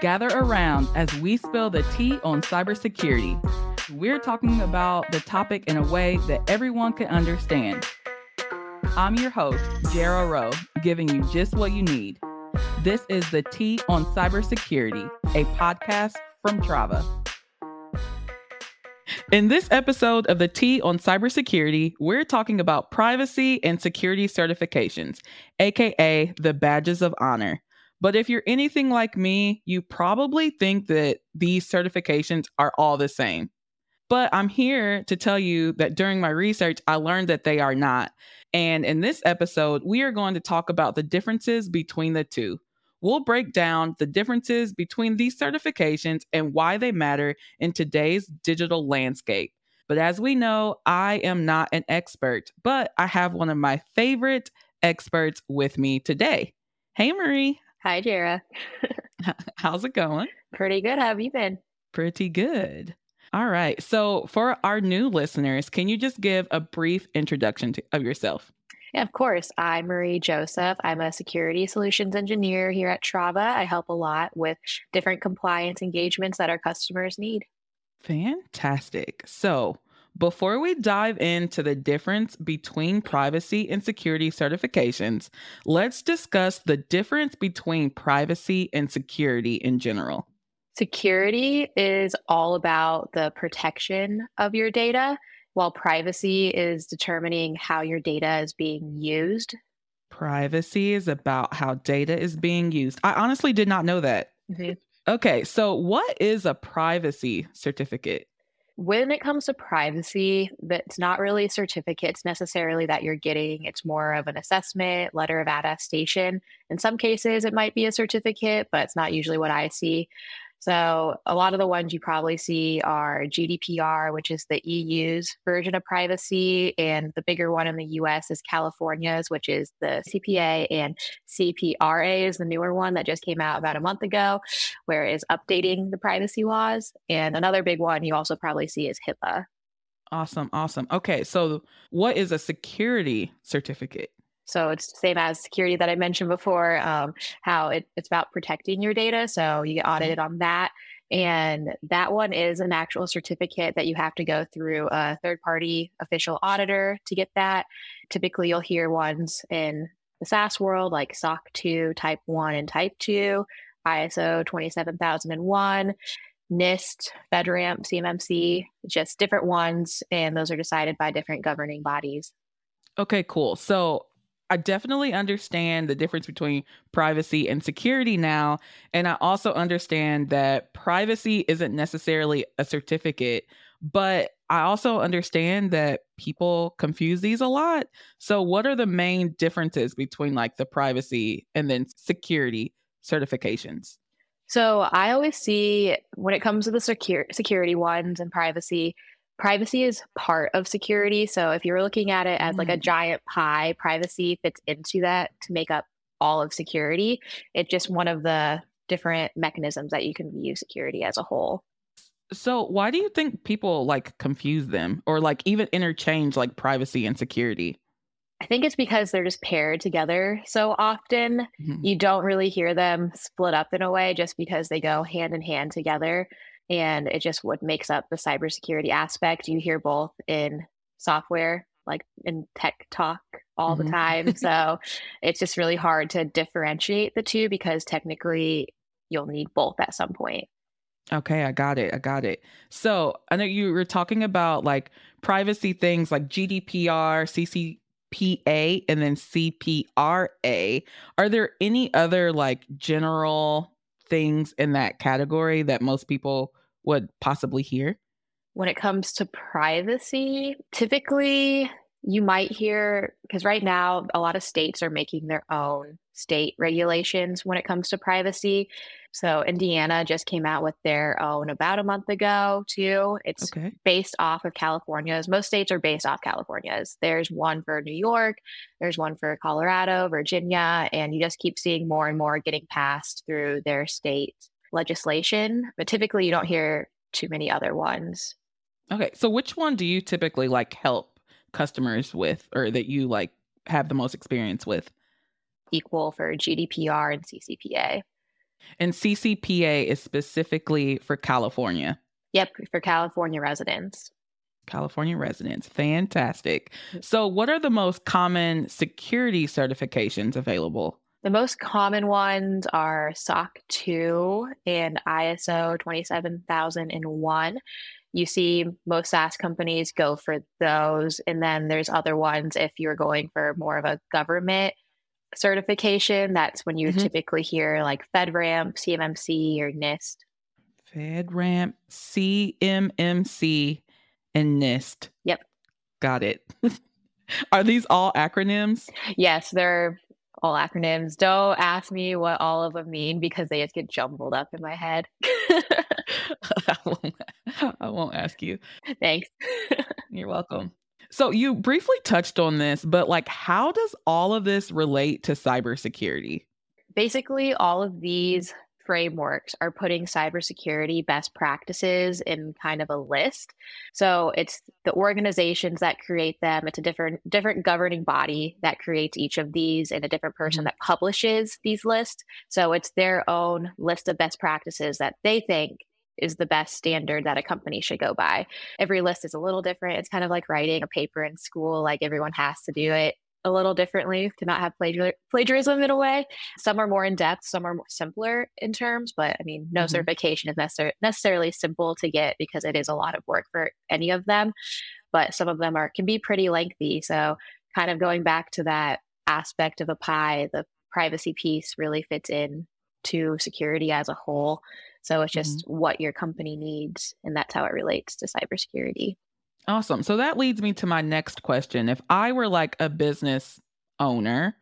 Gather around as we spill the tea on cybersecurity. We're talking about the topic in a way that everyone can understand. I'm your host, Jara Rowe, giving you just what you need. This is the Tea on Cybersecurity, a podcast from Trava. In this episode of the Tea on Cybersecurity, we're talking about privacy and security certifications, aka the badges of honor. But if you're anything like me, you probably think that these certifications are all the same. But I'm here to tell you that during my research, I learned that they are not. And in this episode, we are going to talk about the differences between the two. We'll break down the differences between these certifications and why they matter in today's digital landscape. But as we know, I am not an expert, but I have one of my favorite experts with me today. Hey, Marie. Hi, Jara. How's it going? Pretty good. How have you been? Pretty good. All right. So, for our new listeners, can you just give a brief introduction to, of yourself? Yeah, of course. I'm Marie Joseph. I'm a security solutions engineer here at Trava. I help a lot with different compliance engagements that our customers need. Fantastic. So, before we dive into the difference between privacy and security certifications, let's discuss the difference between privacy and security in general. Security is all about the protection of your data, while privacy is determining how your data is being used. Privacy is about how data is being used. I honestly did not know that. Mm-hmm. Okay, so what is a privacy certificate? When it comes to privacy, that's not really certificates necessarily that you're getting. It's more of an assessment, letter of attestation. In some cases, it might be a certificate, but it's not usually what I see. So, a lot of the ones you probably see are GDPR, which is the EU's version of privacy, and the bigger one in the US is California's, which is the CPA, and CPRA is the newer one that just came out about a month ago, where it is updating the privacy laws. And another big one you also probably see is HIPAA. Awesome, awesome. Okay, so what is a security certificate? So it's the same as security that I mentioned before, um, how it, it's about protecting your data. So you get mm-hmm. audited on that. And that one is an actual certificate that you have to go through a third party official auditor to get that. Typically, you'll hear ones in the SaaS world like SOC 2, Type 1, and Type 2, ISO 27001. NIST, FedRAMP, CMMC, just different ones, and those are decided by different governing bodies. Okay, cool. So I definitely understand the difference between privacy and security now. And I also understand that privacy isn't necessarily a certificate, but I also understand that people confuse these a lot. So, what are the main differences between like the privacy and then security certifications? So, I always see when it comes to the secure, security ones and privacy, privacy is part of security. So if you're looking at it as like a mm. giant pie, privacy fits into that to make up all of security. It's just one of the different mechanisms that you can view security as a whole. So why do you think people like confuse them or like even interchange like privacy and security? I think it's because they're just paired together so often. Mm-hmm. You don't really hear them split up in a way just because they go hand in hand together and it just what makes up the cybersecurity aspect. You hear both in software, like in tech talk all mm-hmm. the time. so it's just really hard to differentiate the two because technically you'll need both at some point. Okay, I got it. I got it. So I know you were talking about like privacy things like GDPR, CCPA, and then CPRA. Are there any other like general things in that category that most people would possibly hear? When it comes to privacy, typically you might hear because right now a lot of states are making their own state regulations when it comes to privacy. So Indiana just came out with their own about a month ago too. It's okay. based off of California's. Most states are based off California's. There's one for New York, there's one for Colorado, Virginia, and you just keep seeing more and more getting passed through their state legislation, but typically you don't hear too many other ones. Okay. So which one do you typically like help customers with or that you like have the most experience with? Equal for GDPR and CCPA. And CCPA is specifically for California. Yep, for California residents. California residents. Fantastic. Mm. So, what are the most common security certifications available? The most common ones are SOC 2 and ISO 27001. You see most SaaS companies go for those. And then there's other ones if you're going for more of a government certification. That's when you mm-hmm. typically hear like FedRAMP, CMMC, or NIST. FedRAMP, CMMC, and NIST. Yep. Got it. Are these all acronyms? Yes, they're all acronyms. Don't ask me what all of them mean because they just get jumbled up in my head. I, won't, I won't ask you. Thanks. You're welcome. So you briefly touched on this, but like how does all of this relate to cybersecurity? Basically, all of these frameworks are putting cybersecurity best practices in kind of a list. So it's the organizations that create them. It's a different different governing body that creates each of these and a different person mm-hmm. that publishes these lists. So it's their own list of best practices that they think is the best standard that a company should go by. Every list is a little different. It's kind of like writing a paper in school, like everyone has to do it a little differently to not have plagiar- plagiarism in a way. Some are more in depth, some are more simpler in terms, but I mean, no mm-hmm. certification is necessar- necessarily simple to get because it is a lot of work for any of them. But some of them are can be pretty lengthy. So, kind of going back to that aspect of a pie, the privacy piece really fits in to security as a whole. So it's just mm-hmm. what your company needs, and that's how it relates to cybersecurity. Awesome. So that leads me to my next question. If I were like a business owner,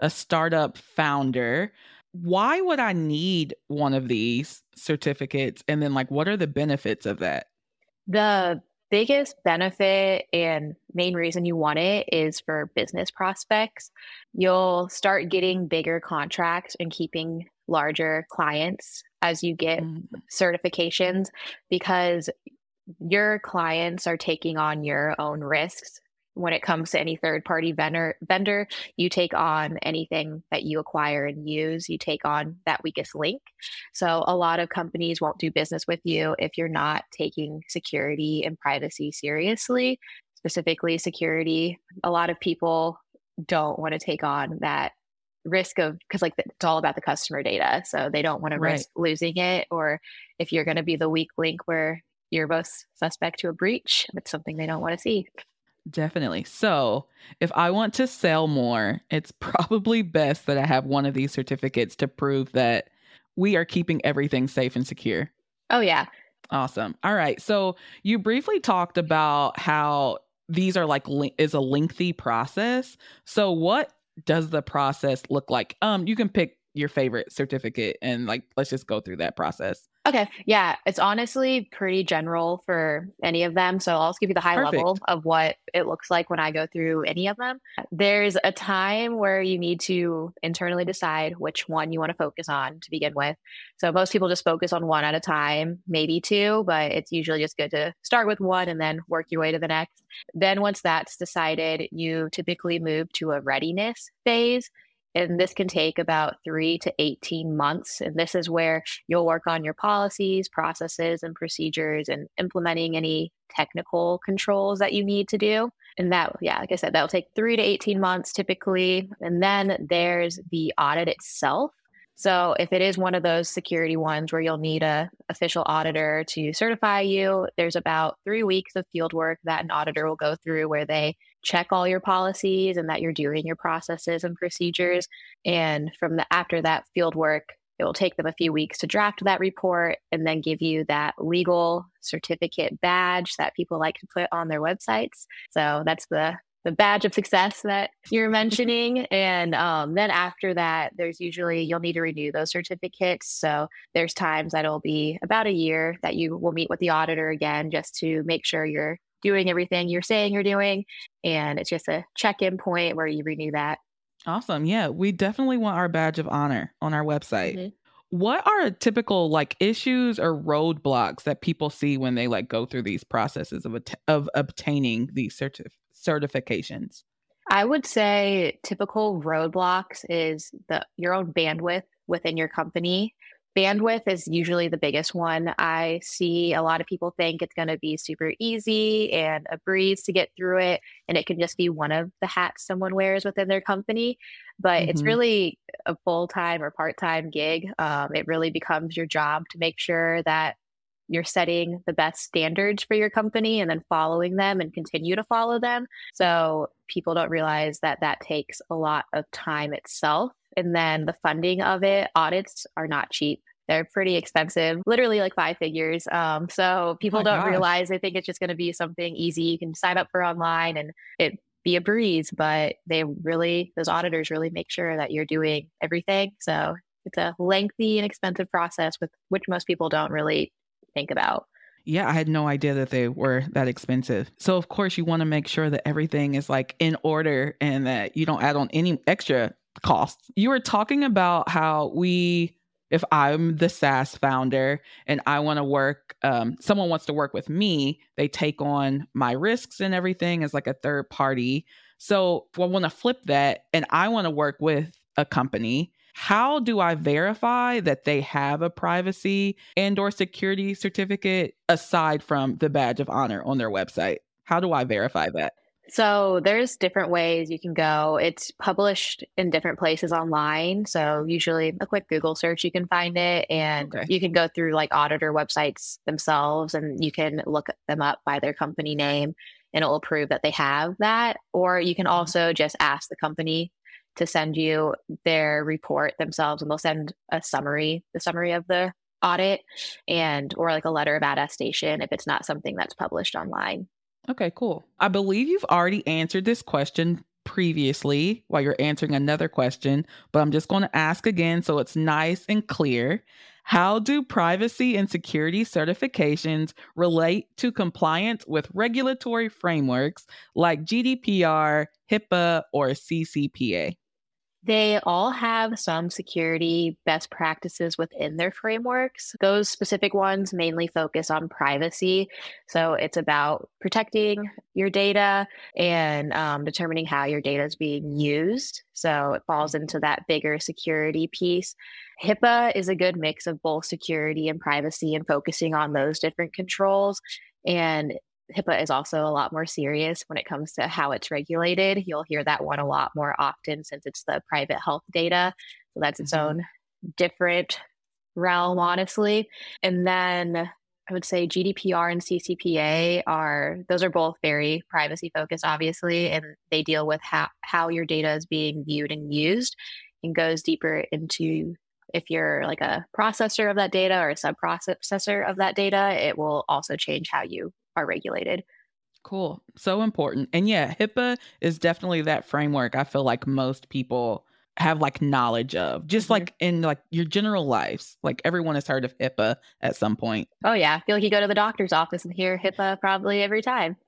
a startup founder, why would I need one of these certificates? And then, like, what are the benefits of that? The biggest benefit and main reason you want it is for business prospects. You'll start getting bigger contracts and keeping larger clients as you get mm-hmm. certifications because your clients are taking on your own risks. When it comes to any third party vendor vendor you take on anything that you acquire and use. You take on that weakest link. So a lot of companies won't do business with you if you're not taking security and privacy seriously specifically security. A lot of people don't want to take on that risk of because like it's all about the customer data. So they don't want to right. risk losing it or if you're going to be the weak link where you're both suspect to a breach. It's something they don't want to see. Definitely. So, if I want to sell more, it's probably best that I have one of these certificates to prove that we are keeping everything safe and secure. Oh, yeah. Awesome. All right. So, you briefly talked about how these are like is a lengthy process. So, what does the process look like? Um, you can pick your favorite certificate and like let's just go through that process. Okay. Yeah. It's honestly pretty general for any of them. So I'll just give you the high Perfect. level of what it looks like when I go through any of them. There's a time where you need to internally decide which one you want to focus on to begin with. So most people just focus on one at a time, maybe two, but it's usually just good to start with one and then work your way to the next. Then once that's decided, you typically move to a readiness phase and this can take about three to 18 months. And this is where you'll work on your policies, processes, and procedures and implementing any technical controls that you need to do. And that, yeah, like I said, that'll take three to 18 months typically. And then there's the audit itself. So if it is one of those security ones where you'll need a official auditor to certify you, there's about three weeks of field work that an auditor will go through where they check all your policies and that you're doing your processes and procedures. And from the after that field work, it will take them a few weeks to draft that report and then give you that legal certificate badge that people like to put on their websites. So that's the the badge of success that you're mentioning. And um, then after that, there's usually you'll need to renew those certificates. So there's times that it'll be about a year that you will meet with the auditor again just to make sure you're doing everything you're saying you're doing. And it's just a check in point where you renew that. Awesome. Yeah, we definitely want our badge of honor on our website. Mm-hmm. What are typical like issues or roadblocks that people see when they like go through these processes of of obtaining these certif- certifications? I would say typical roadblocks is the your own bandwidth within your company. Bandwidth is usually the biggest one. I see a lot of people think it's going to be super easy and a breeze to get through it, and it can just be one of the hats someone wears within their company. But mm-hmm. it's really a full time or part time gig. Um, it really becomes your job to make sure that you're setting the best standards for your company and then following them and continue to follow them. So people don't realize that that takes a lot of time itself. And then the funding of it, audits are not cheap. They're pretty expensive, literally like five figures. Um, so people oh don't gosh. realize they think it's just going to be something easy. You can sign up for online and it be a breeze, but they really, those auditors really make sure that you're doing everything. So it's a lengthy and expensive process with which most people don't really think about. Yeah, I had no idea that they were that expensive. So of course you want to make sure that everything is like in order and that you don't add on any extra costs. You were talking about how we if I'm the SaaS founder and I want to work, um, someone wants to work with me, they take on my risks and everything as like a third party. So I want to flip that and I want to work with a company, how do I verify that they have a privacy and or security certificate aside from the badge of honor on their website? How do I verify that? So there's different ways you can go. It's published in different places online. So usually a quick Google search, you can find it and okay. you can go through like auditor websites themselves and you can look them up by their company name and it will prove that they have that. Or you can mm-hmm. also just ask the company to send you their report themselves and they'll send a summary, the summary of the audit and or like a letter of attestation if it's not something that's published online. Okay, cool. I believe you've already answered this question previously while you're answering another question, but I'm just going to ask again so it's nice and clear. How do privacy and security certifications relate to compliance with regulatory frameworks like GDPR, HIPAA, or CCPA? They all have some security best practices within their frameworks. Those specific ones mainly focus on privacy. So it's about protecting your data and um, determining how your data is being used. So it falls into that bigger security piece. HIPAA is a good mix of both security and privacy and focusing on those different controls. And HIPAA is also a lot more serious when it comes to how it's regulated. You'll hear that one a lot more often since it's the private health data. So that's its mm-hmm. own different realm, honestly. And then I would say GDPR and CCPA are those are both very privacy focused, obviously, and they deal with how, how your data is being viewed and used and goes deeper into if you're like a processor of that data or a sub processor of that data, it will also change how you are regulated. Cool. So important. And yeah, HIPAA is definitely that framework I feel like most people have like knowledge of just mm-hmm. like in like your general lives. Like everyone has heard of hipaa at some point. Oh yeah. I feel like you go to the doctor's office and hear hipaa probably every time.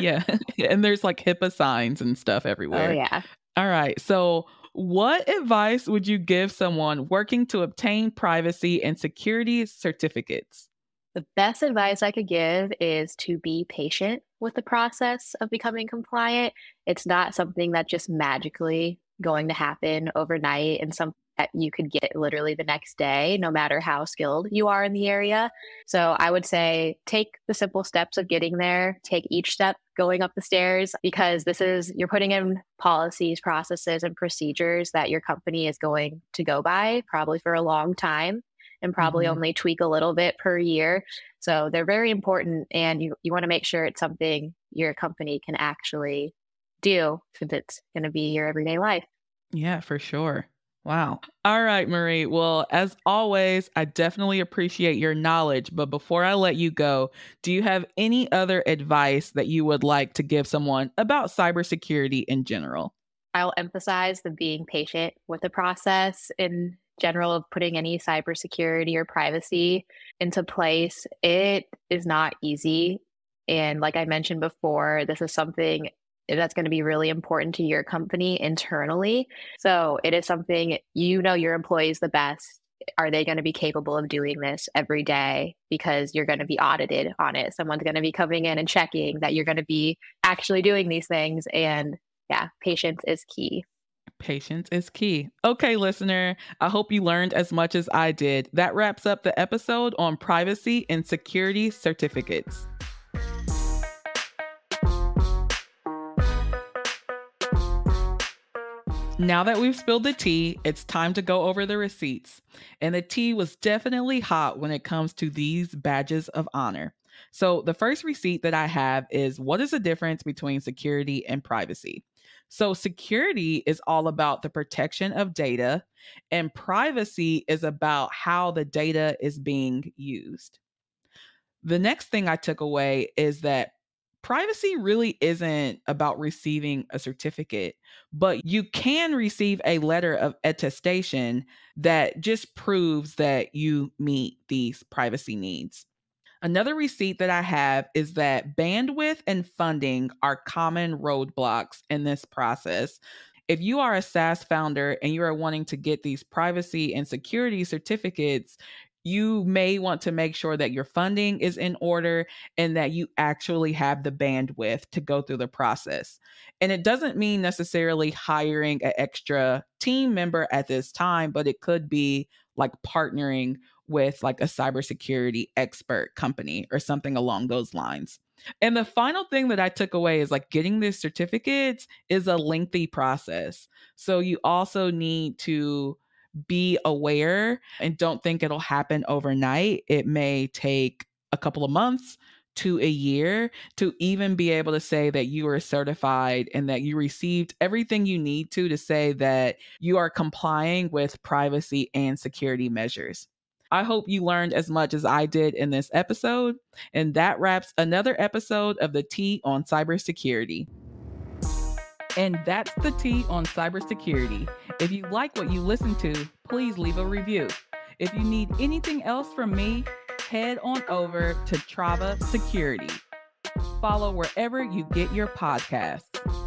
Yeah. And there's like hipaa signs and stuff everywhere. Oh yeah. All right. So what advice would you give someone working to obtain privacy and security certificates the best advice I could give is to be patient with the process of becoming compliant. It's not something that's just magically going to happen overnight and something that you could get literally the next day, no matter how skilled you are in the area. So I would say take the simple steps of getting there, take each step going up the stairs, because this is, you're putting in policies, processes, and procedures that your company is going to go by probably for a long time and probably mm-hmm. only tweak a little bit per year. So they're very important and you, you want to make sure it's something your company can actually do since it's going to be your everyday life. Yeah, for sure. Wow. All right, Marie. Well, as always, I definitely appreciate your knowledge. But before I let you go, do you have any other advice that you would like to give someone about cybersecurity in general? I'll emphasize the being patient with the process and general of putting any cybersecurity or privacy into place, it is not easy. And like I mentioned before, this is something that's going to be really important to your company internally. So it is something you know your employees the best. Are they going to be capable of doing this every day? Because you're going to be audited on it. Someone's going to be coming in and checking that you're going to be actually doing these things. And yeah, patience is key. Patience is key. Okay, listener, I hope you learned as much as I did. That wraps up the episode on privacy and security certificates. Now that we've spilled the tea, it's time to go over the receipts. And the tea was definitely hot when it comes to these badges of honor. So, the first receipt that I have is what is the difference between security and privacy? So, security is all about the protection of data, and privacy is about how the data is being used. The next thing I took away is that privacy really isn't about receiving a certificate, but you can receive a letter of attestation that just proves that you meet these privacy needs. Another receipt that I have is that bandwidth and funding are common roadblocks in this process. If you are a SaaS founder and you are wanting to get these privacy and security certificates, you may want to make sure that your funding is in order and that you actually have the bandwidth to go through the process. And it doesn't mean necessarily hiring an extra team member at this time, but it could be like partnering with like a cybersecurity expert company or something along those lines. And the final thing that I took away is like getting these certificates is a lengthy process. So you also need to be aware and don't think it'll happen overnight. It may take a couple of months to a year to even be able to say that you are certified and that you received everything you need to to say that you are complying with privacy and security measures. I hope you learned as much as I did in this episode. And that wraps another episode of the Tea on Cybersecurity. And that's the tea on cybersecurity. If you like what you listen to, please leave a review. If you need anything else from me, head on over to Trava Security. Follow wherever you get your podcasts.